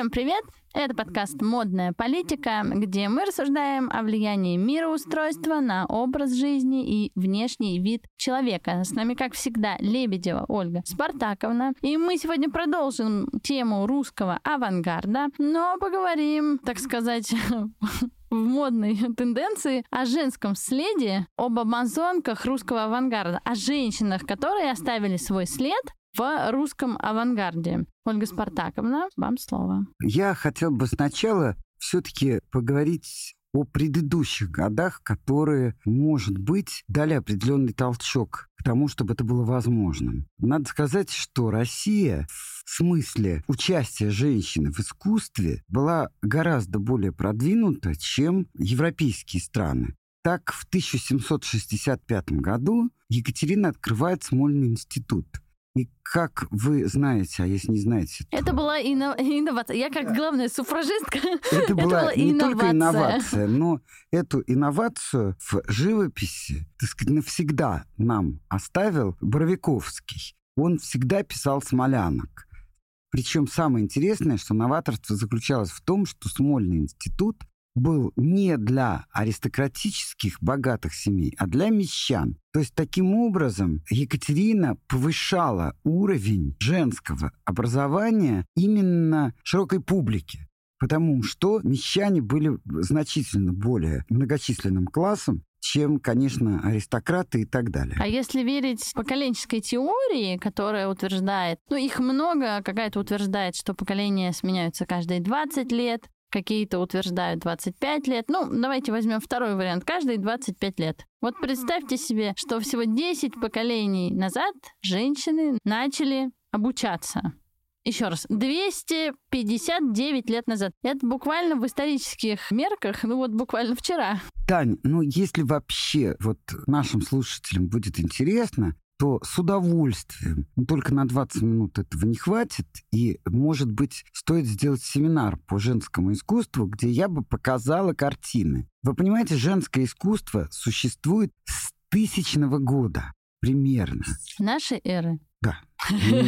Всем привет! Это подкаст «Модная политика», где мы рассуждаем о влиянии мироустройства на образ жизни и внешний вид человека. С нами, как всегда, Лебедева Ольга Спартаковна. И мы сегодня продолжим тему русского авангарда, но поговорим, так сказать, в модной тенденции о женском следе, об амазонках русского авангарда, о женщинах, которые оставили свой след в русском авангарде. Ольга Спартаковна, вам слово. Я хотел бы сначала все-таки поговорить о предыдущих годах, которые, может быть, дали определенный толчок к тому, чтобы это было возможным. Надо сказать, что Россия в смысле участия женщины в искусстве была гораздо более продвинута, чем европейские страны. Так, в 1765 году Екатерина открывает Смольный институт – и как вы знаете, а если не знаете... То... Это была инно... инновация. Я как главная суфражистка. Это была, не только инновация, но эту инновацию в живописи, так сказать, навсегда нам оставил Боровиковский. Он всегда писал смолянок. Причем самое интересное, что новаторство заключалось в том, что Смольный институт был не для аристократических богатых семей, а для мещан. То есть таким образом Екатерина повышала уровень женского образования именно широкой публике. Потому что мещане были значительно более многочисленным классом, чем, конечно, аристократы и так далее. А если верить поколенческой теории, которая утверждает, ну, их много, какая-то утверждает, что поколения сменяются каждые 20 лет, какие-то утверждают 25 лет. Ну, давайте возьмем второй вариант. Каждые 25 лет. Вот представьте себе, что всего 10 поколений назад женщины начали обучаться. Еще раз, 259 лет назад. Это буквально в исторических мерках, ну вот буквально вчера. Тань, ну если вообще вот нашим слушателям будет интересно, то с удовольствием, но только на 20 минут этого не хватит, и, может быть, стоит сделать семинар по женскому искусству, где я бы показала картины. Вы понимаете, женское искусство существует с тысячного года примерно. Нашей эры. Да,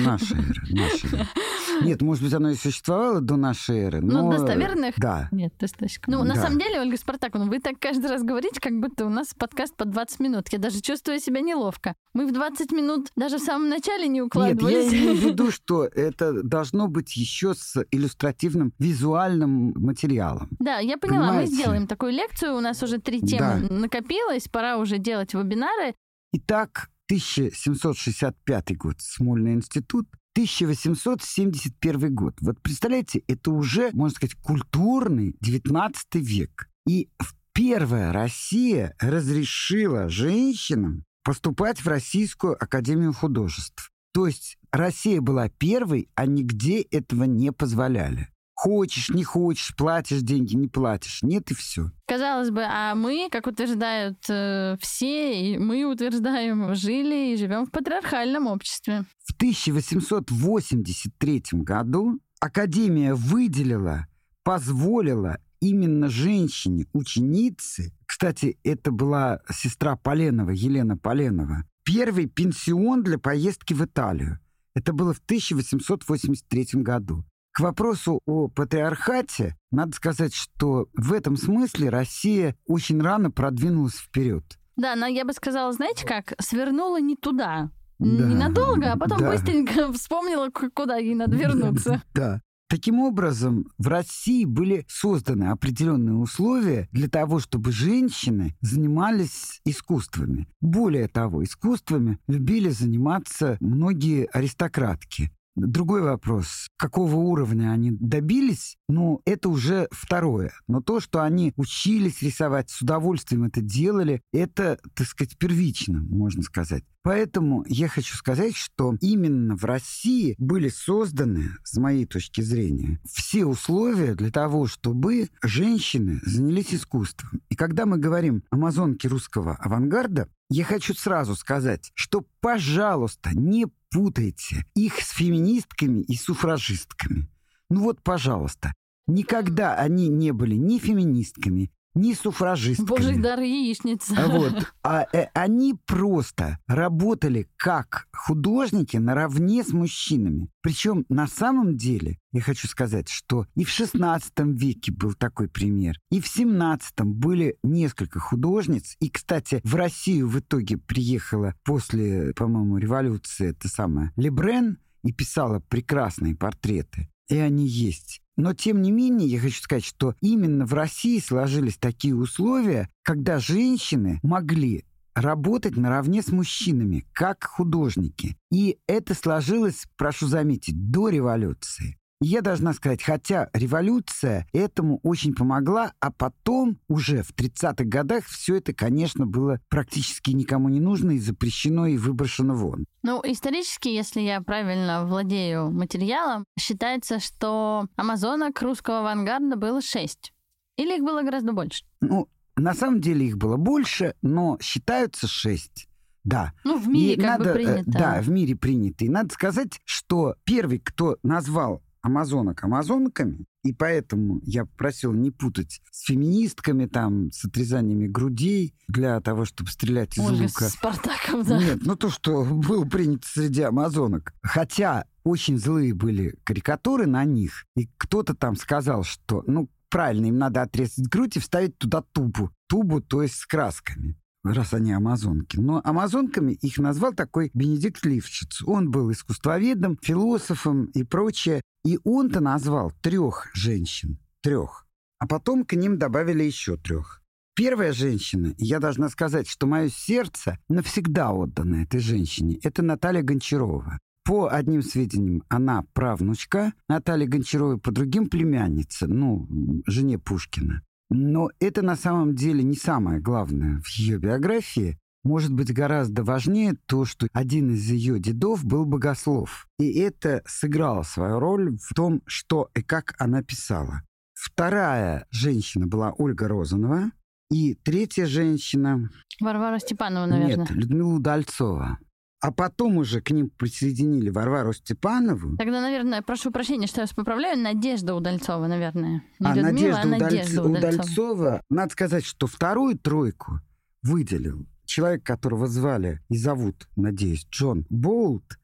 нашей эры, нашей эры. Нет, может быть, оно и существовало до нашей эры. Но... Ну, достоверных да. нет достаточно. Ну, на самом деле, Ольга Спартаковна, вы так каждый раз говорите, как будто у нас подкаст по 20 минут. Я даже чувствую себя неловко. Мы в 20 минут даже в самом начале не укладывались. Нет, я имею в виду, что это должно быть еще с иллюстративным визуальным материалом. Да, я поняла. Понимаете? Мы сделаем такую лекцию. У нас уже три темы да. накопилось. Пора уже делать вебинары. Итак, 1765 год, Смольный институт, 1871 год. Вот представляете, это уже, можно сказать, культурный 19 век. И первая Россия разрешила женщинам поступать в Российскую Академию Художеств. То есть Россия была первой, а нигде этого не позволяли. Хочешь, не хочешь, платишь деньги, не платишь. Нет и все. Казалось бы, а мы, как утверждают э, все, и мы утверждаем, жили и живем в патриархальном обществе. В 1883 году Академия выделила, позволила именно женщине, ученице, кстати, это была сестра Поленова, Елена Поленова, первый пенсион для поездки в Италию. Это было в 1883 году. К вопросу о патриархате, надо сказать, что в этом смысле Россия очень рано продвинулась вперед. Да, но я бы сказала, знаете как, свернула не туда. Да, Ненадолго, а потом да. быстренько вспомнила, куда ей надо вернуться. Да. Таким образом, в России были созданы определенные условия для того, чтобы женщины занимались искусствами. Более того, искусствами любили заниматься многие аристократки. Другой вопрос, какого уровня они добились, ну, это уже второе. Но то, что они учились рисовать, с удовольствием это делали, это, так сказать, первично, можно сказать. Поэтому я хочу сказать, что именно в России были созданы, с моей точки зрения, все условия для того, чтобы женщины занялись искусством. И когда мы говорим о амазонке русского авангарда, я хочу сразу сказать, что, пожалуйста, не путайте их с феминистками и суфражистками. Ну вот, пожалуйста, никогда они не были ни феминистками, не суфражистками. Божий дар яичница. Вот. А э, они просто работали как художники наравне с мужчинами. Причем на самом деле, я хочу сказать, что и в 16 веке был такой пример, и в 17 были несколько художниц. И, кстати, в Россию в итоге приехала после, по-моему, революции, это самое, Лебрен, и писала прекрасные портреты. И они есть. Но, тем не менее, я хочу сказать, что именно в России сложились такие условия, когда женщины могли работать наравне с мужчинами, как художники. И это сложилось, прошу заметить, до революции. Я должна сказать, хотя революция этому очень помогла, а потом уже в 30-х годах все это, конечно, было практически никому не нужно и запрещено и выброшено вон. Ну, исторически, если я правильно владею материалом, считается, что амазонок русского авангарда было шесть. Или их было гораздо больше? Ну, на самом деле их было больше, но считаются шесть. Да. Ну, в мире и как надо, бы э, принято. Да, в мире принято. И надо сказать, что первый, кто назвал амазонок амазонками, и поэтому я просил не путать с феминистками, там, с отрезаниями грудей для того, чтобы стрелять из Ольга лука. с Спартаком, да. Нет, ну то, что было принято среди амазонок. Хотя очень злые были карикатуры на них, и кто-то там сказал, что, ну, правильно, им надо отрезать грудь и вставить туда тубу. Тубу, то есть с красками раз они амазонки. Но амазонками их назвал такой Бенедикт Лившиц. Он был искусствоведом, философом и прочее. И он-то назвал трех женщин. Трех. А потом к ним добавили еще трех. Первая женщина, я должна сказать, что мое сердце навсегда отдано этой женщине, это Наталья Гончарова. По одним сведениям, она правнучка Натальи Гончаровой, по другим племянница, ну, жене Пушкина. Но это на самом деле не самое главное в ее биографии. Может быть, гораздо важнее то, что один из ее дедов был богослов. И это сыграло свою роль в том, что и как она писала. Вторая женщина была Ольга Розанова. И третья женщина... Варвара Степанова, наверное. Нет, Людмила Удальцова. А потом уже к ним присоединили Варвару Степанову. Тогда, наверное, прошу прощения, что я вас поправляю, Надежда Удальцова, наверное. Не а Людмила, Надежда, а Надежда Удальц- Удальцова. Удальцова, надо сказать, что вторую тройку выделил человек, которого звали и зовут, надеюсь, Джон Болт.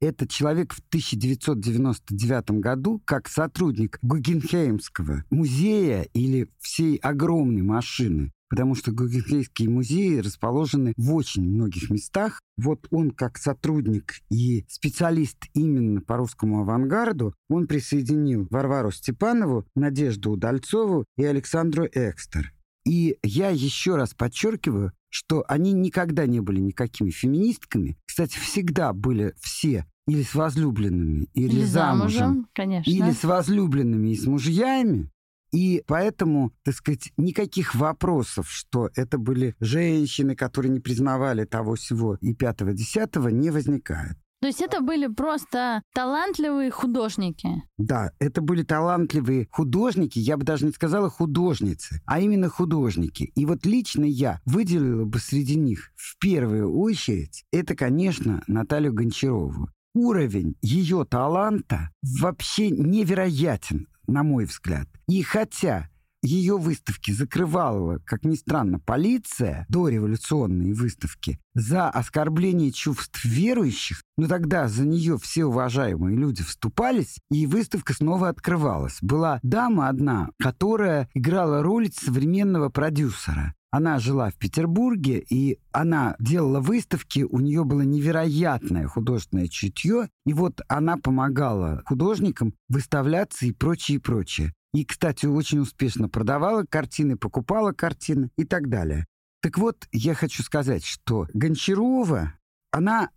Это человек в 1999 году как сотрудник Гугенхеймского музея или всей огромной машины потому что Гугенхеймские музеи расположены в очень многих местах. Вот он как сотрудник и специалист именно по русскому авангарду, он присоединил Варвару Степанову, Надежду Удальцову и Александру Экстер. И я еще раз подчеркиваю, что они никогда не были никакими феминистками. Кстати, всегда были все или с возлюбленными, или, Или замужем, замужем, конечно. или с возлюбленными и с мужьями. И поэтому, так сказать, никаких вопросов, что это были женщины, которые не признавали того всего и пятого-десятого, не возникает. То есть это были просто талантливые художники. Да, это были талантливые художники, я бы даже не сказала художницы, а именно художники. И вот лично я выделила бы среди них в первую очередь, это, конечно, Наталью Гончарову. Уровень ее таланта вообще невероятен, на мой взгляд. И хотя ее выставки закрывала, как ни странно, полиция, дореволюционные выставки, за оскорбление чувств верующих, но тогда за нее все уважаемые люди вступались, и выставка снова открывалась. Была дама одна, которая играла роль современного продюсера. Она жила в Петербурге, и она делала выставки, у нее было невероятное художественное чутье, и вот она помогала художникам выставляться и прочее, и прочее. И, кстати, очень успешно продавала картины, покупала картины и так далее. Так вот, я хочу сказать, что Гончарова, она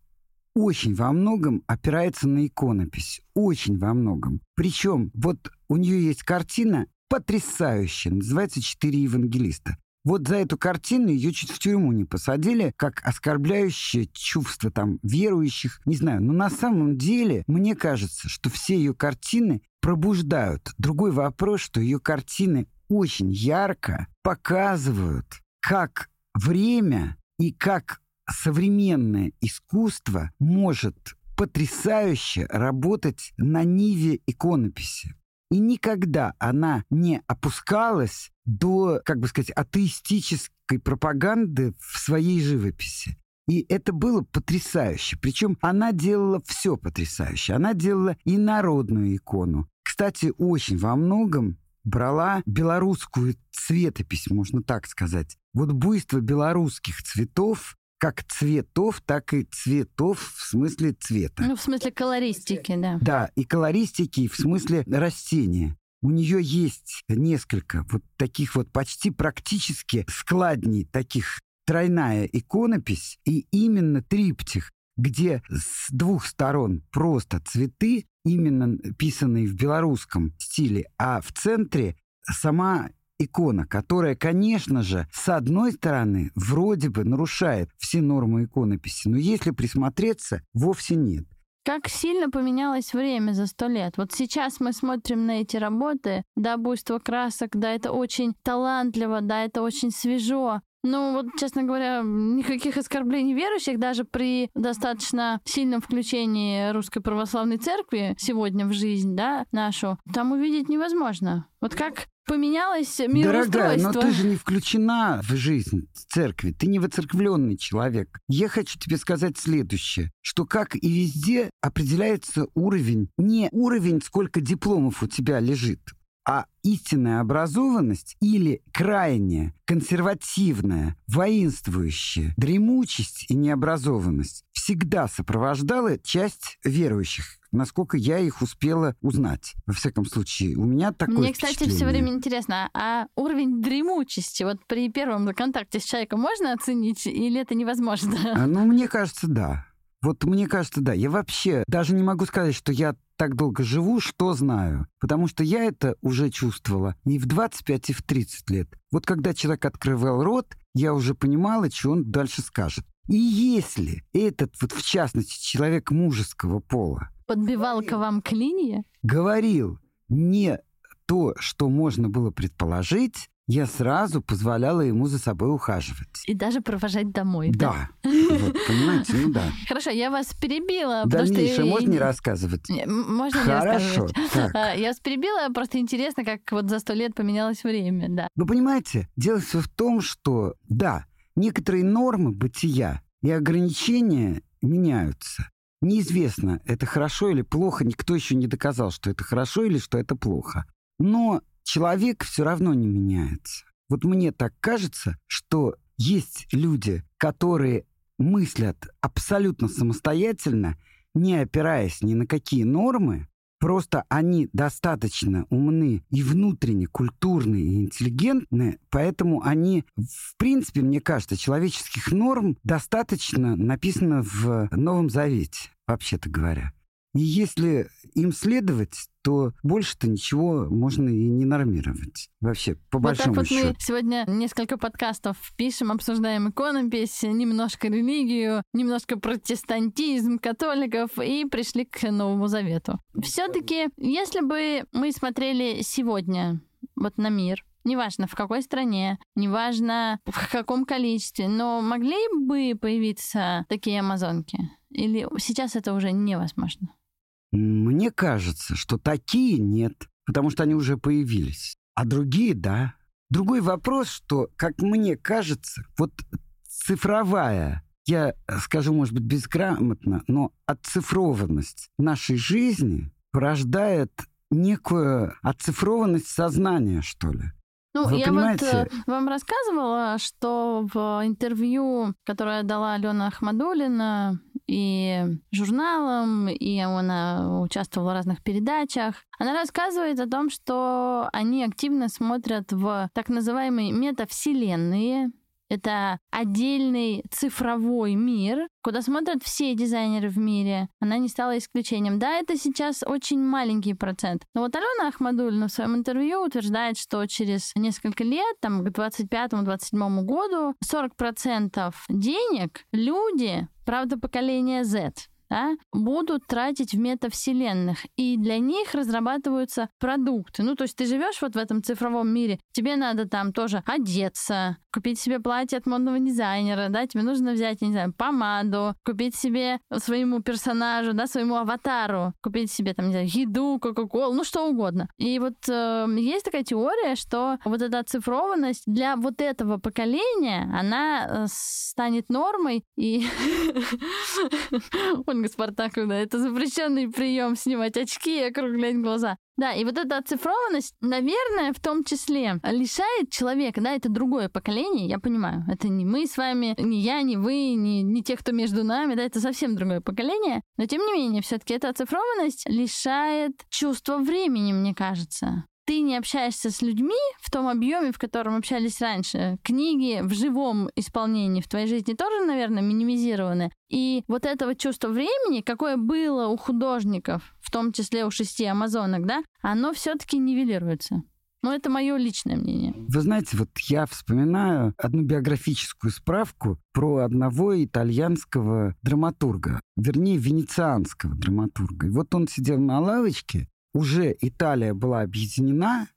очень во многом опирается на иконопись. Очень во многом. Причем вот у нее есть картина потрясающая, называется «Четыре евангелиста». Вот за эту картину ее чуть в тюрьму не посадили, как оскорбляющее чувство там верующих. Не знаю, но на самом деле мне кажется, что все ее картины пробуждают. Другой вопрос, что ее картины очень ярко показывают, как время и как современное искусство может потрясающе работать на ниве иконописи. И никогда она не опускалась до, как бы сказать, атеистической пропаганды в своей живописи. И это было потрясающе. Причем она делала все потрясающе. Она делала и народную икону. Кстати, очень во многом брала белорусскую цветопись, можно так сказать. Вот буйство белорусских цветов как цветов, так и цветов в смысле цвета. Ну, в смысле колористики, да. Да, и колористики и в смысле растения. У нее есть несколько вот таких вот почти практически складней таких тройная иконопись и именно триптих, где с двух сторон просто цветы, именно писанные в белорусском стиле, а в центре сама икона, которая, конечно же, с одной стороны, вроде бы нарушает все нормы иконописи, но если присмотреться, вовсе нет. Как сильно поменялось время за сто лет. Вот сейчас мы смотрим на эти работы, да, буйство красок, да, это очень талантливо, да, это очень свежо. Ну, вот, честно говоря, никаких оскорблений верующих даже при достаточно сильном включении Русской Православной Церкви сегодня в жизнь, да, нашу, там увидеть невозможно. Вот как поменялось мироустройство. Дорогая, но ты же не включена в жизнь церкви. Ты не воцерквленный человек. Я хочу тебе сказать следующее, что как и везде определяется уровень, не уровень, сколько дипломов у тебя лежит, а истинная образованность или крайняя, консервативная, воинствующая дремучесть и необразованность всегда сопровождала часть верующих, насколько я их успела узнать. Во всяком случае, у меня такое Мне, кстати, все время интересно, а уровень дремучести вот при первом контакте с человеком можно оценить или это невозможно? А, ну, мне кажется, да. Вот мне кажется, да. Я вообще даже не могу сказать, что я так долго живу, что знаю. Потому что я это уже чувствовала не в 25 и в 30 лет. Вот когда человек открывал рот, я уже понимала, что он дальше скажет. И если этот, вот в частности, человек мужеского пола... Подбивал к вам клинья? Говорил не то, что можно было предположить, я сразу позволяла ему за собой ухаживать. И даже провожать домой. Да. Вот, понимаете, ну да. Хорошо, я вас перебила. Дальнейшее что... можно не рассказывать? Можно Хорошо, не рассказывать. Так. А, я вас перебила, просто интересно, как вот за сто лет поменялось время, да. Вы понимаете, дело все в том, что, да, некоторые нормы бытия и ограничения меняются. Неизвестно, это хорошо или плохо, никто еще не доказал, что это хорошо или что это плохо. Но человек все равно не меняется. Вот мне так кажется, что есть люди, которые мыслят абсолютно самостоятельно, не опираясь ни на какие нормы, Просто они достаточно умны и внутренне культурные и интеллигентные, поэтому они, в принципе, мне кажется, человеческих норм достаточно написано в Новом Завете, вообще-то говоря. И если им следовать, то больше-то ничего можно и не нормировать. Вообще, по вот большому так вот мы сегодня несколько подкастов пишем, обсуждаем иконопись, немножко религию, немножко протестантизм, католиков, и пришли к Новому Завету. все таки если бы мы смотрели сегодня вот на мир, неважно в какой стране, неважно в каком количестве, но могли бы появиться такие амазонки? Или сейчас это уже невозможно? Мне кажется, что такие нет, потому что они уже появились. А другие — да. Другой вопрос, что, как мне кажется, вот цифровая, я скажу, может быть, безграмотно, но отцифрованность нашей жизни порождает некую оцифрованность сознания, что ли. Ну, Вы я понимаете? вот э, вам рассказывала, что в интервью, которое дала Алена Ахмадулина и журналам, и она участвовала в разных передачах, она рассказывает о том, что они активно смотрят в так называемые метавселенные, это отдельный цифровой мир, куда смотрят все дизайнеры в мире. Она не стала исключением. Да, это сейчас очень маленький процент. Но вот Алена Ахмадульна в своем интервью утверждает, что через несколько лет, там, к 25-27 году, 40% денег люди, правда, поколение Z, да, будут тратить в метавселенных, и для них разрабатываются продукты. Ну, то есть ты живешь вот в этом цифровом мире, тебе надо там тоже одеться, купить себе платье от модного дизайнера, да, тебе нужно взять, не знаю, помаду, купить себе своему персонажу, да, своему аватару, купить себе там, не знаю, еду, кока-колу, ну что угодно. И вот э, есть такая теория, что вот эта оцифрованность для вот этого поколения, она э, станет нормой, и Ольга Спартаковна, это запрещенный прием снимать очки и округлять глаза. Да, и вот эта оцифрованность, наверное, в том числе лишает человека, да, это другое поколение, я понимаю, это не мы с вами, не я, не вы, не, не те, кто между нами, да, это совсем другое поколение, но тем не менее, все-таки эта оцифрованность лишает чувства времени, мне кажется ты не общаешься с людьми в том объеме, в котором общались раньше. Книги в живом исполнении в твоей жизни тоже, наверное, минимизированы. И вот этого чувства времени, какое было у художников, в том числе у шести амазонок, да, оно все-таки нивелируется. Но это мое личное мнение. Вы знаете, вот я вспоминаю одну биографическую справку про одного итальянского драматурга, вернее, венецианского драматурга. И вот он сидел на лавочке уже Италия была объединена,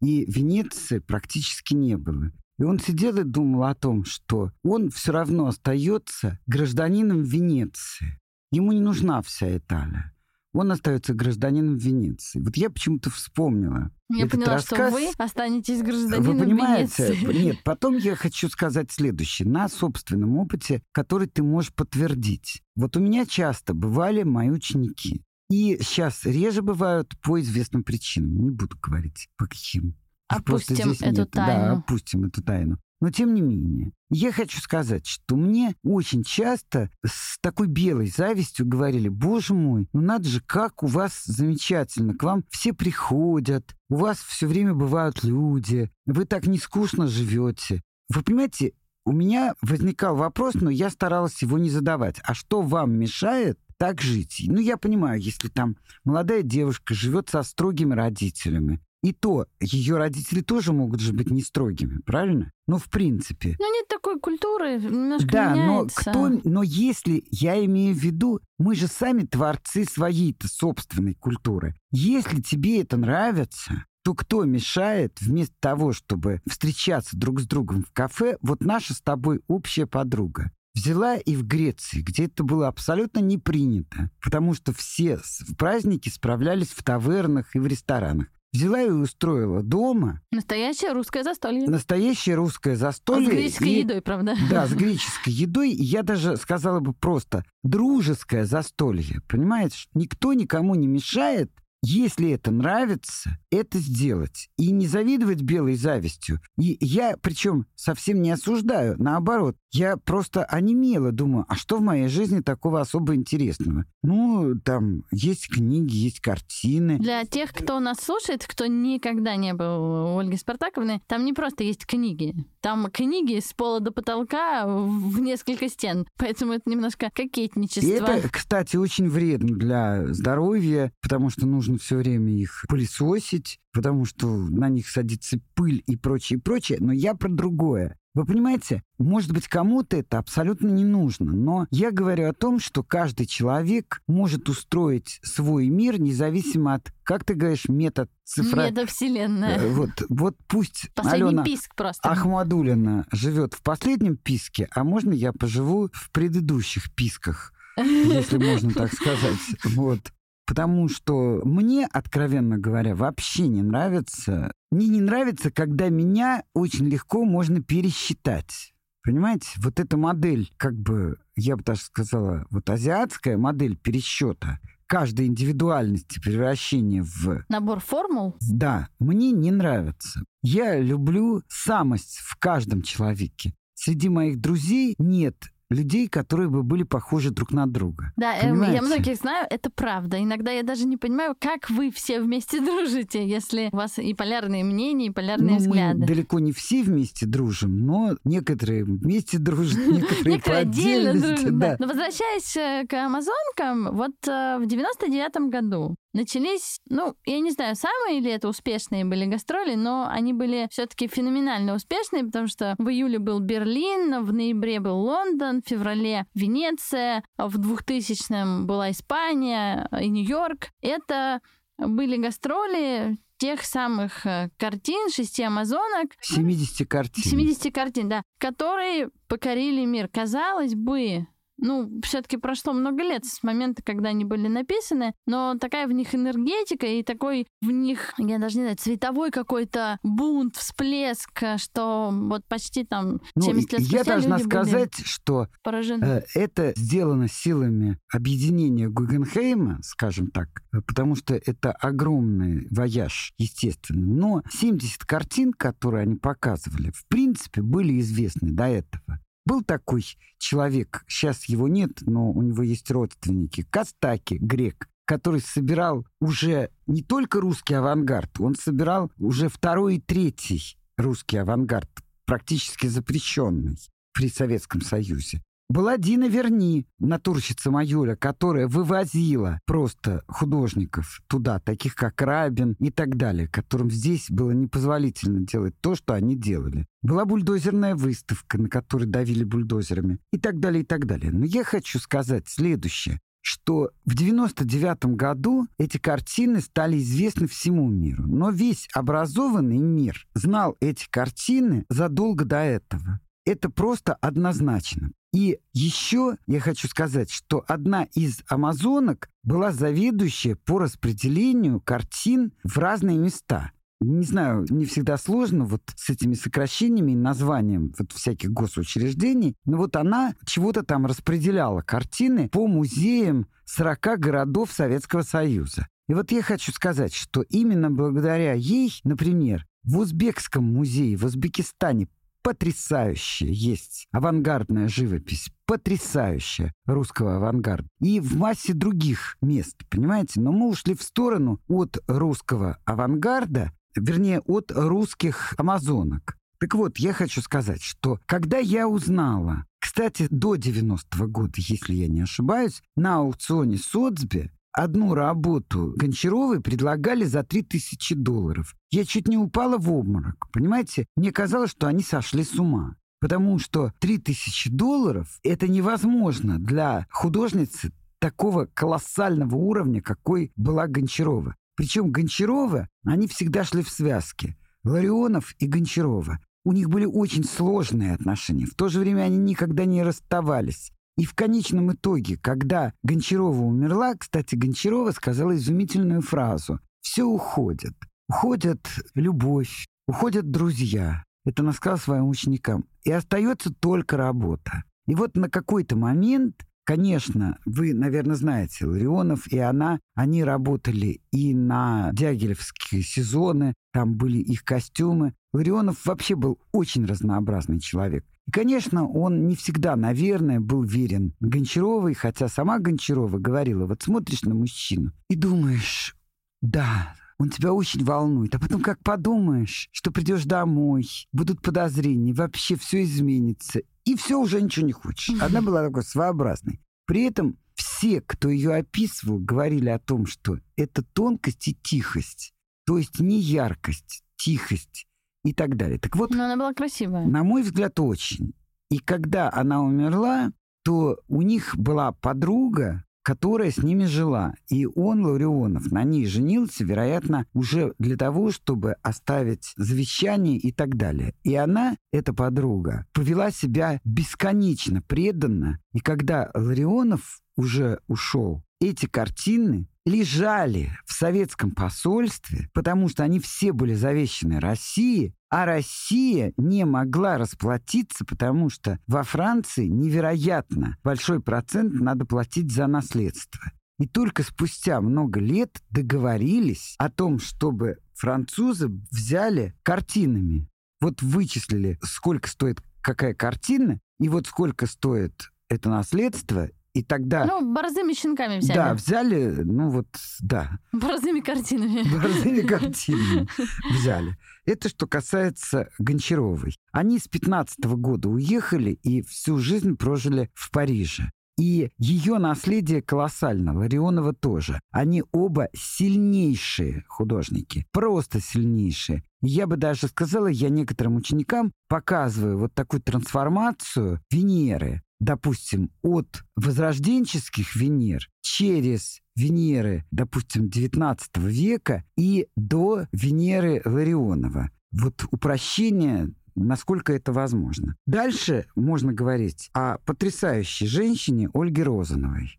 и Венеции практически не было. И он сидел и думал о том, что он все равно остается гражданином Венеции. Ему не нужна вся Италия. Он остается гражданином Венеции. Вот я почему-то вспомнила. Я этот поняла, рассказ. что вы останетесь гражданином Вы понимаете? Венеции. Нет, потом я хочу сказать следующее. На собственном опыте, который ты можешь подтвердить. Вот у меня часто бывали мои ученики. И сейчас реже бывают по известным причинам. Не буду говорить, по каким. Опустим здесь эту нет. Да, тайну. опустим эту тайну. Но тем не менее, я хочу сказать, что мне очень часто с такой белой завистью говорили, боже мой, ну надо же, как у вас замечательно, к вам все приходят, у вас все время бывают люди, вы так не скучно живете. Вы понимаете, у меня возникал вопрос, но я старалась его не задавать. А что вам мешает так жить? Ну, я понимаю, если там молодая девушка живет со строгими родителями, и то ее родители тоже могут же быть не строгими, правильно? Ну, в принципе. Ну, нет такой культуры, немножко Да, но меняется. кто, но если я имею в виду, мы же сами творцы своей-то собственной культуры. Если тебе это нравится, то кто мешает вместо того, чтобы встречаться друг с другом в кафе, вот наша с тобой общая подруга взяла и в Греции, где это было абсолютно не принято, потому что все праздники справлялись в тавернах и в ресторанах. Взяла и устроила дома Настоящее русское застолье. настоящее русское застолье. С греческой и- едой, правда? да, с греческой едой. И Я даже сказала бы просто дружеское застолье. Понимаете, никто никому не мешает, если это нравится, это сделать. И не завидовать белой завистью. И я, причем, совсем не осуждаю. Наоборот, я просто онемела, думаю, а что в моей жизни такого особо интересного? Ну, там есть книги, есть картины. Для тех, кто нас слушает, кто никогда не был у Ольги Спартаковны, там не просто есть книги. Там книги с пола до потолка в несколько стен. Поэтому это немножко И кокетничество. это, кстати, очень вредно для здоровья, потому что нужно все время их пылесосить, потому что на них садится пыль и прочее, прочее. Но я про другое. Вы понимаете, может быть, кому-то это абсолютно не нужно, но я говорю о том, что каждый человек может устроить свой мир независимо от, как ты говоришь, метод цифра... Метавселенная. Э, Вот, вот пусть Последний Алена писк просто. Ахмадулина живет в последнем писке, а можно я поживу в предыдущих писках, если можно так сказать. Вот. Потому что мне, откровенно говоря, вообще не нравится. Мне не нравится, когда меня очень легко можно пересчитать. Понимаете, вот эта модель, как бы, я бы даже сказала, вот азиатская модель пересчета, каждой индивидуальности превращения в Набор формул. да, мне не нравится. Я люблю самость в каждом человеке. Среди моих друзей нет людей, которые бы были похожи друг на друга. Да, эм, Понимаете? я многих знаю, это правда. Иногда я даже не понимаю, как вы все вместе дружите, если у вас и полярные мнения, и полярные Ну, мы взгляды. далеко не все вместе дружим, но некоторые вместе дружат, некоторые по отдельности. Но возвращаясь э, к амазонкам, вот э, в 99-м году начались, ну, я не знаю, самые ли это успешные были гастроли, но они были все-таки феноменально успешные, потому что в июле был Берлин, в ноябре был Лондон, в феврале Венеция, в 2000-м была Испания и Нью-Йорк. Это были гастроли тех самых э, картин, шести амазонок. 70 картин. 70 картин, да, которые покорили мир. Казалось бы, ну, все-таки прошло много лет с момента, когда они были написаны, но такая в них энергетика и такой в них, я даже не знаю, цветовой какой-то бунт, всплеск, что вот почти там 70 ну, лет спустя Я должна люди сказать, что поражены. Э, это сделано силами объединения Гугенхейма, скажем так, потому что это огромный вояж, естественно. Но 70 картин, которые они показывали, в принципе, были известны до этого. Был такой человек, сейчас его нет, но у него есть родственники, Костаки, грек, который собирал уже не только русский авангард, он собирал уже второй и третий русский авангард, практически запрещенный при Советском Союзе была Дина Верни, натурщица Майоля, которая вывозила просто художников туда, таких как Рабин и так далее, которым здесь было непозволительно делать то, что они делали. Была бульдозерная выставка, на которой давили бульдозерами и так далее, и так далее. Но я хочу сказать следующее что в 99 году эти картины стали известны всему миру. Но весь образованный мир знал эти картины задолго до этого. Это просто однозначно. И еще я хочу сказать, что одна из амазонок была заведующая по распределению картин в разные места. Не знаю, не всегда сложно вот с этими сокращениями и названием вот всяких госучреждений, но вот она чего-то там распределяла картины по музеям 40 городов Советского Союза. И вот я хочу сказать, что именно благодаря ей, например, в Узбекском музее в Узбекистане потрясающая есть авангардная живопись, потрясающая русского авангарда. И в массе других мест, понимаете? Но мы ушли в сторону от русского авангарда, вернее, от русских амазонок. Так вот, я хочу сказать, что когда я узнала, кстати, до 90-го года, если я не ошибаюсь, на аукционе Соцби одну работу Гончаровой предлагали за 3000 долларов. Я чуть не упала в обморок, понимаете? Мне казалось, что они сошли с ума. Потому что 3000 долларов – это невозможно для художницы такого колоссального уровня, какой была Гончарова. Причем Гончарова, они всегда шли в связке. Ларионов и Гончарова. У них были очень сложные отношения. В то же время они никогда не расставались. И в конечном итоге, когда Гончарова умерла, кстати, Гончарова сказала изумительную фразу «Все уходит. Уходят любовь, уходят друзья». Это она сказала своим ученикам. И остается только работа. И вот на какой-то момент Конечно, вы, наверное, знаете, Ларионов и она, они работали и на дягилевские сезоны, там были их костюмы. Ларионов вообще был очень разнообразный человек. И, конечно, он не всегда, наверное, был верен Гончаровой, хотя сама Гончарова говорила, вот смотришь на мужчину и думаешь, да, он тебя очень волнует. А потом как подумаешь, что придешь домой, будут подозрения, вообще все изменится. И все, уже ничего не хочешь. Она была такой своеобразной. При этом все, кто ее описывал, говорили о том, что это тонкость и тихость. То есть не яркость, тихость и так далее. Так вот, Но она была красивая. На мой взгляд, очень. И когда она умерла, то у них была подруга, которая с ними жила. И он, Лаурионов, на ней женился, вероятно, уже для того, чтобы оставить завещание и так далее. И она, эта подруга, повела себя бесконечно преданно. И когда Ларионов уже ушел, эти картины лежали в советском посольстве, потому что они все были завещены России, а Россия не могла расплатиться, потому что во Франции невероятно большой процент надо платить за наследство. И только спустя много лет договорились о том, чтобы французы взяли картинами. Вот вычислили, сколько стоит какая картина, и вот сколько стоит это наследство, и тогда... Ну, борзыми щенками взяли. Да, взяли, ну вот, да. Борзыми картинами. Борзыми картинами взяли. Это что касается Гончаровой. Они с 15 -го года уехали и всю жизнь прожили в Париже. И ее наследие колоссально, Ларионова тоже. Они оба сильнейшие художники, просто сильнейшие. Я бы даже сказала, я некоторым ученикам показываю вот такую трансформацию Венеры, допустим, от возрожденческих Венер через Венеры, допустим, XIX века и до Венеры Ларионова. Вот упрощение насколько это возможно. Дальше можно говорить о потрясающей женщине Ольге Розановой.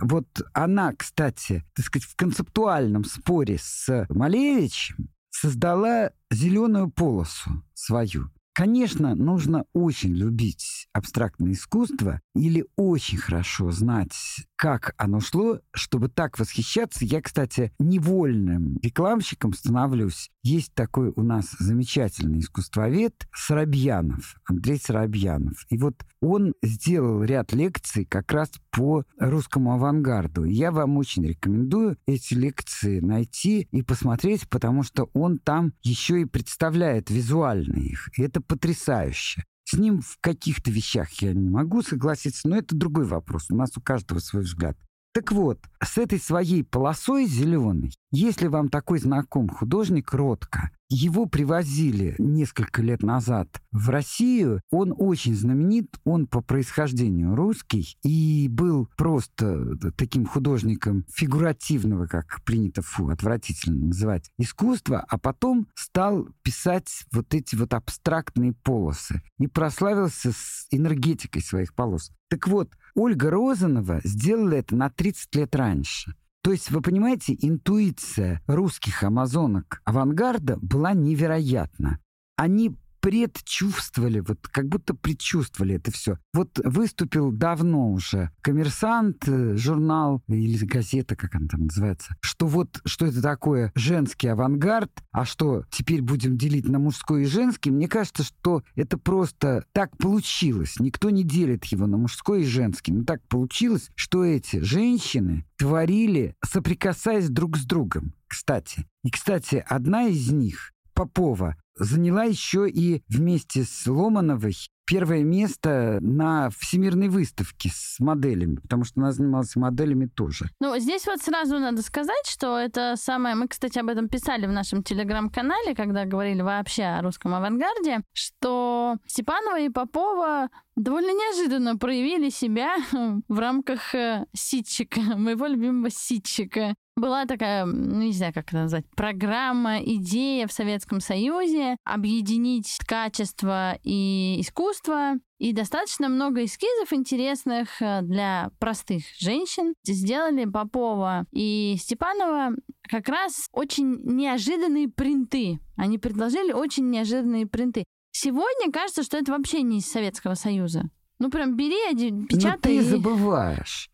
Вот она, кстати, так сказать, в концептуальном споре с Малевичем создала зеленую полосу свою. Конечно, нужно очень любить абстрактное искусство или очень хорошо знать, как оно шло, чтобы так восхищаться. Я, кстати, невольным рекламщиком становлюсь. Есть такой у нас замечательный искусствовед Соробьянов, Андрей Соробьянов. И вот он сделал ряд лекций как раз по русскому авангарду. Я вам очень рекомендую эти лекции найти и посмотреть, потому что он там еще и представляет визуально их. И это потрясающе. С ним в каких-то вещах я не могу согласиться, но это другой вопрос. У нас у каждого свой взгляд. Так вот, с этой своей полосой зеленой, если вам такой знаком художник Ротко, его привозили несколько лет назад в Россию. Он очень знаменит, он по происхождению русский и был просто таким художником фигуративного, как принято, фу, отвратительно называть, искусства, а потом стал писать вот эти вот абстрактные полосы и прославился с энергетикой своих полос. Так вот, Ольга Розанова сделала это на 30 лет раньше. То есть, вы понимаете, интуиция русских амазонок авангарда была невероятна. Они предчувствовали, вот как будто предчувствовали это все. Вот выступил давно уже коммерсант, э, журнал или газета, как она там называется, что вот что это такое женский авангард, а что теперь будем делить на мужской и женский. Мне кажется, что это просто так получилось. Никто не делит его на мужской и женский. Но так получилось, что эти женщины творили, соприкасаясь друг с другом, кстати. И, кстати, одна из них, Попова, заняла еще и вместе с Ломановой первое место на всемирной выставке с моделями, потому что она занималась моделями тоже. Ну, здесь вот сразу надо сказать, что это самое... Мы, кстати, об этом писали в нашем телеграм-канале, когда говорили вообще о русском авангарде, что Степанова и Попова довольно неожиданно проявили себя в рамках э, ситчика, моего любимого ситчика была такая, ну, не знаю, как это назвать, программа, идея в Советском Союзе объединить качество и искусство. И достаточно много эскизов интересных э, для простых женщин. Сделали Попова и Степанова как раз очень неожиданные принты. Они предложили очень неожиданные принты. Сегодня кажется, что это вообще не из Советского Союза. Ну, прям бери, печатай. Но ты забываешь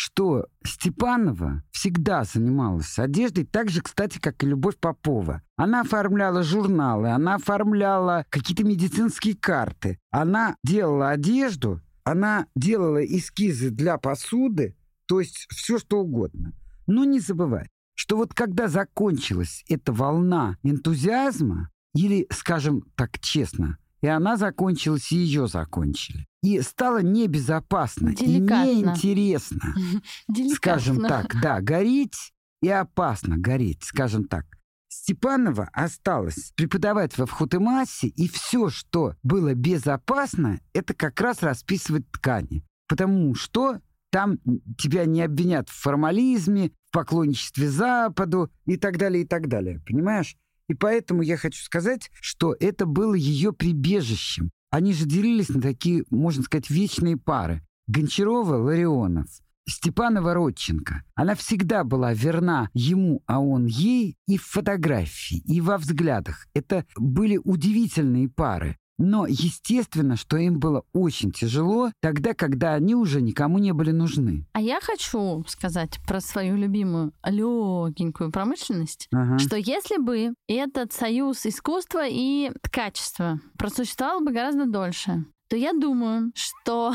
что Степанова всегда занималась одеждой, так же, кстати, как и Любовь Попова. Она оформляла журналы, она оформляла какие-то медицинские карты, она делала одежду, она делала эскизы для посуды, то есть все что угодно. Но не забывай, что вот когда закончилась эта волна энтузиазма, или, скажем так честно, и она закончилась, и ее закончили. И стало небезопасно, Деликатно. и неинтересно, скажем так, да, гореть и опасно гореть, скажем так. Степанова осталась преподавать во Вхутемасе, и все, что было безопасно, это как раз расписывать ткани. Потому что там тебя не обвинят в формализме, в поклонничестве Западу и так далее, и так далее. Понимаешь? И поэтому я хочу сказать, что это было ее прибежищем. Они же делились на такие, можно сказать, вечные пары. Гончарова, Ларионов, Степанова, Родченко. Она всегда была верна ему, а он ей и в фотографии, и во взглядах. Это были удивительные пары. Но естественно, что им было очень тяжело тогда, когда они уже никому не были нужны. А я хочу сказать про свою любимую легенькую промышленность, ага. что если бы этот союз искусства и качества просуществовал бы гораздо дольше, то я думаю, что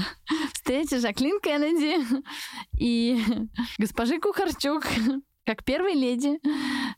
встреча Жаклин Кеннеди и госпожи Кухарчук как первой леди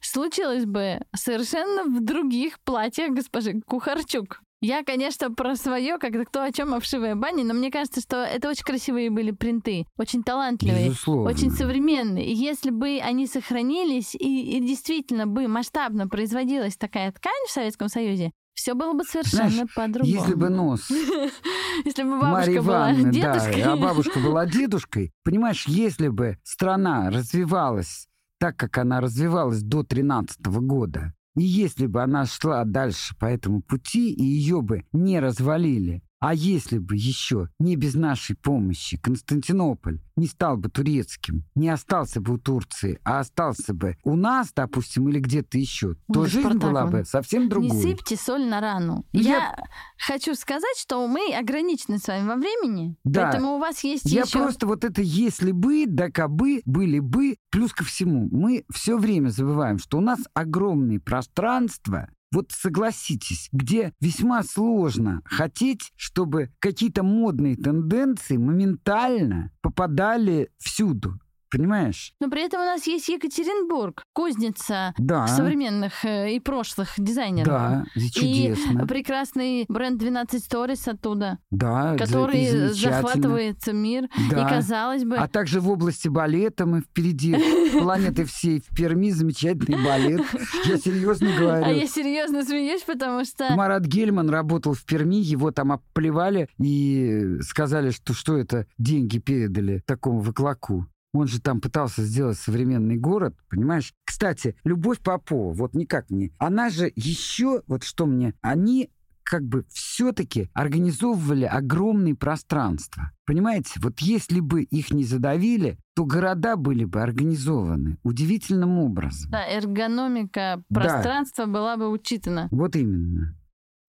случилось бы совершенно в других платьях госпожи Кухарчук. Я, конечно, про свое, как кто о чем обшивая бани, но мне кажется, что это очень красивые были принты, очень талантливые, Безусловно. очень современные. И если бы они сохранились и, и действительно бы масштабно производилась такая ткань в Советском Союзе, все было бы совершенно по-другому. Если бы нос Если бы бабушка была Ивановны, дедушкой. да, а бабушка была дедушкой, понимаешь, если бы страна развивалась так, как она развивалась до 13 года, и если бы она шла дальше по этому пути, и ее бы не развалили, а если бы еще не без нашей помощи Константинополь не стал бы турецким, не остался бы у Турции, а остался бы у нас, допустим, или где-то еще, то Ой, жизнь Спартак, была бы совсем другой. Не сыпьте соль на рану. Ну, Я, я- хочу сказать, что мы ограничены с вами во времени, Да. поэтому у вас есть Я еще... просто вот это если бы, да кабы, были бы, плюс ко всему, мы все время забываем, что у нас огромные пространства, вот согласитесь, где весьма сложно хотеть, чтобы какие-то модные тенденции моментально попадали всюду. Понимаешь? Но при этом у нас есть Екатеринбург, кузница Да. современных э, и прошлых дизайнеров. Да, и чудесно. И прекрасный бренд 12 Stories оттуда, да, который захватывает мир. Да. И казалось бы, А также в области балета мы впереди планеты всей. В Перми замечательный балет. Я серьезно говорю. а я серьезно смеюсь, потому что Марат Гельман работал в Перми, его там оплевали и сказали, что что это деньги передали такому выклаку. Он же там пытался сделать современный город, понимаешь? Кстати, Любовь Попова, вот никак не... Она же еще, вот что мне... Они как бы все-таки организовывали огромные пространства. Понимаете, вот если бы их не задавили, то города были бы организованы удивительным образом. да, эргономика Да. пространства была бы учитана. Вот именно.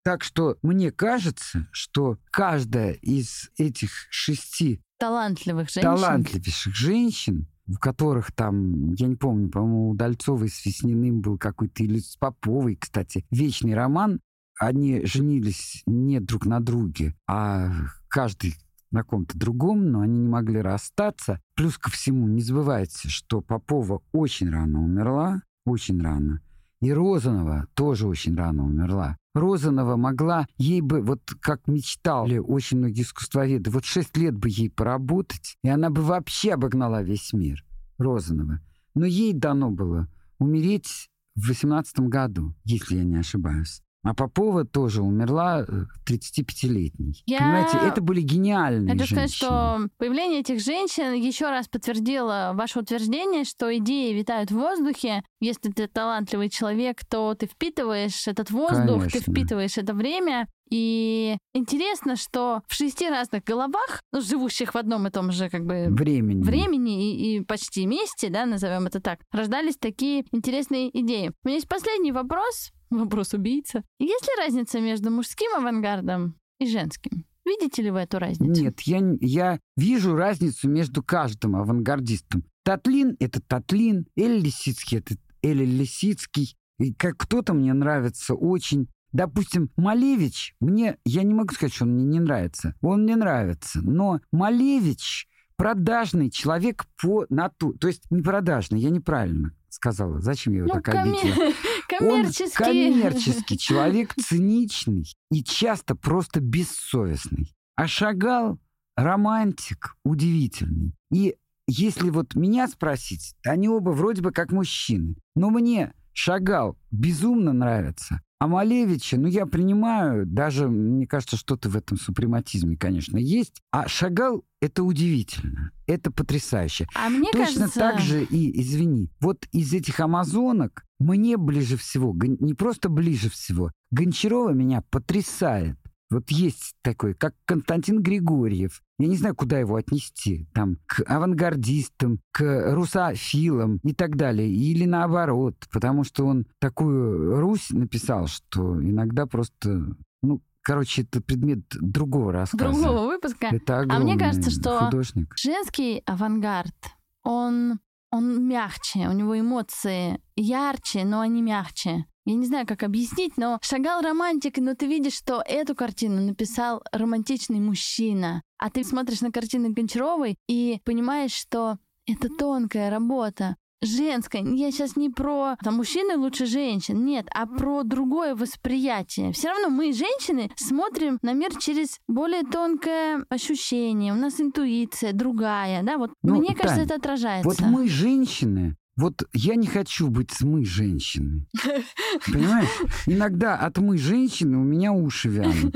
Так что мне кажется, что каждая из этих шести Талантливых женщин. талантливейших женщин, у которых там, я не помню, по-моему, у Дальцовой с Весниным был какой-то, или с Поповой, кстати, вечный роман, они женились не друг на друге, а каждый на ком-то другом, но они не могли расстаться. Плюс ко всему, не забывайте, что Попова очень рано умерла, очень рано. И Розанова тоже очень рано умерла. Розанова могла, ей бы, вот как мечтали очень многие искусствоведы, вот шесть лет бы ей поработать, и она бы вообще обогнала весь мир, Розанова. Но ей дано было умереть в 18 году, если я не ошибаюсь. А Попова тоже умерла э, 35-летней. Я Понимаете, это были гениальные Хочу сказать, женщины. что появление этих женщин еще раз подтвердило ваше утверждение, что идеи витают в воздухе. Если ты талантливый человек, то ты впитываешь этот воздух, ты Конечно. впитываешь это время. И интересно, что в шести разных головах, ну, живущих в одном и том же как бы Времени. времени и, и почти месте, да, назовем это так, рождались такие интересные идеи. У меня есть последний вопрос, вопрос убийца. Есть ли разница между мужским авангардом и женским? Видите ли вы эту разницу? Нет, я, я вижу разницу между каждым авангардистом. Татлин — это Татлин, Эль Лисицкий — это Эль Лисицкий. И как кто-то мне нравится очень. Допустим, Малевич, мне, я не могу сказать, что он мне не нравится. Он мне нравится. Но Малевич продажный человек по нату. То есть не продажный, я неправильно сказала. Зачем я его Ну, так обидела? Он коммерческий. коммерческий человек, циничный и часто просто бессовестный. А Шагал романтик удивительный. И если вот меня спросить, они оба вроде бы как мужчины. Но мне Шагал безумно нравится. А Малевича, ну, я принимаю, даже, мне кажется, что-то в этом супрематизме, конечно, есть. А Шагал — это удивительно, это потрясающе. А мне Точно кажется... так же и, извини, вот из этих амазонок мне ближе всего, не просто ближе всего, Гончарова меня потрясает. Вот есть такой, как Константин Григорьев. Я не знаю, куда его отнести. Там, к авангардистам, к русофилам и так далее. Или наоборот. Потому что он такую Русь написал, что иногда просто... Ну, короче, это предмет другого рассказа. другого выпуска. Это А мне кажется, что художник. Женский авангард, он, он мягче, у него эмоции ярче, но они мягче. Я не знаю, как объяснить, но Шагал романтик, но ты видишь, что эту картину написал романтичный мужчина. А ты смотришь на картины Гончаровой и понимаешь, что это тонкая работа. женское. Я сейчас не про там, мужчины лучше женщин, нет, а про другое восприятие. Все равно мы, женщины, смотрим на мир через более тонкое ощущение. У нас интуиция другая, да, вот ну, мне кажется, это отражается. Вот мы, женщины, вот я не хочу быть с мы женщины. Понимаешь? Иногда от мы женщины у меня уши вянут.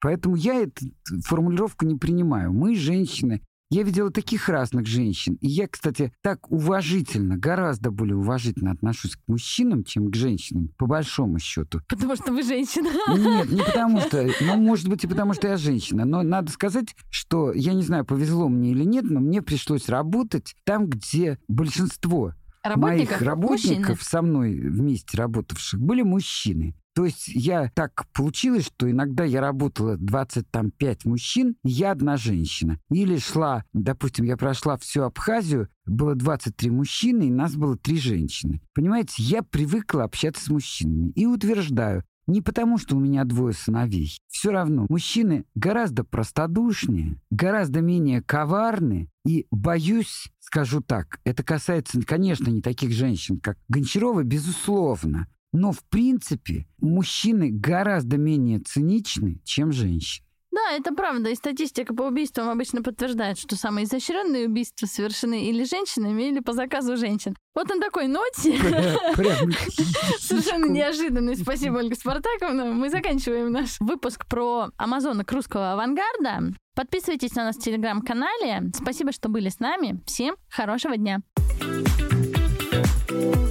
Поэтому я эту формулировку не принимаю. Мы женщины. Я видела таких разных женщин. И я, кстати, так уважительно, гораздо более уважительно отношусь к мужчинам, чем к женщинам, по большому счету. Потому что вы женщина. Нет, не потому что. Ну, может быть, и потому что я женщина. Но надо сказать, что, я не знаю, повезло мне или нет, но мне пришлось работать там, где большинство моих работников мужчины. со мной вместе работавших были мужчины. То есть я так получилось, что иногда я работала 25 мужчин, я одна женщина. Или шла, допустим, я прошла всю Абхазию, было 23 мужчины, и нас было 3 женщины. Понимаете, я привыкла общаться с мужчинами. И утверждаю, не потому, что у меня двое сыновей. Все равно мужчины гораздо простодушнее, гораздо менее коварны. И боюсь, скажу так, это касается, конечно, не таких женщин, как Гончарова, безусловно. Но, в принципе, мужчины гораздо менее циничны, чем женщины. Да, это правда. И статистика по убийствам обычно подтверждает, что самые изощренные убийства совершены или женщинами, или по заказу женщин. Вот на такой ноте, совершенно неожиданной, спасибо, Ольга Спартаковна, мы заканчиваем наш выпуск про амазонок русского авангарда. Подписывайтесь на нас в телеграм-канале. Спасибо, что были с нами. Всем хорошего дня. thank you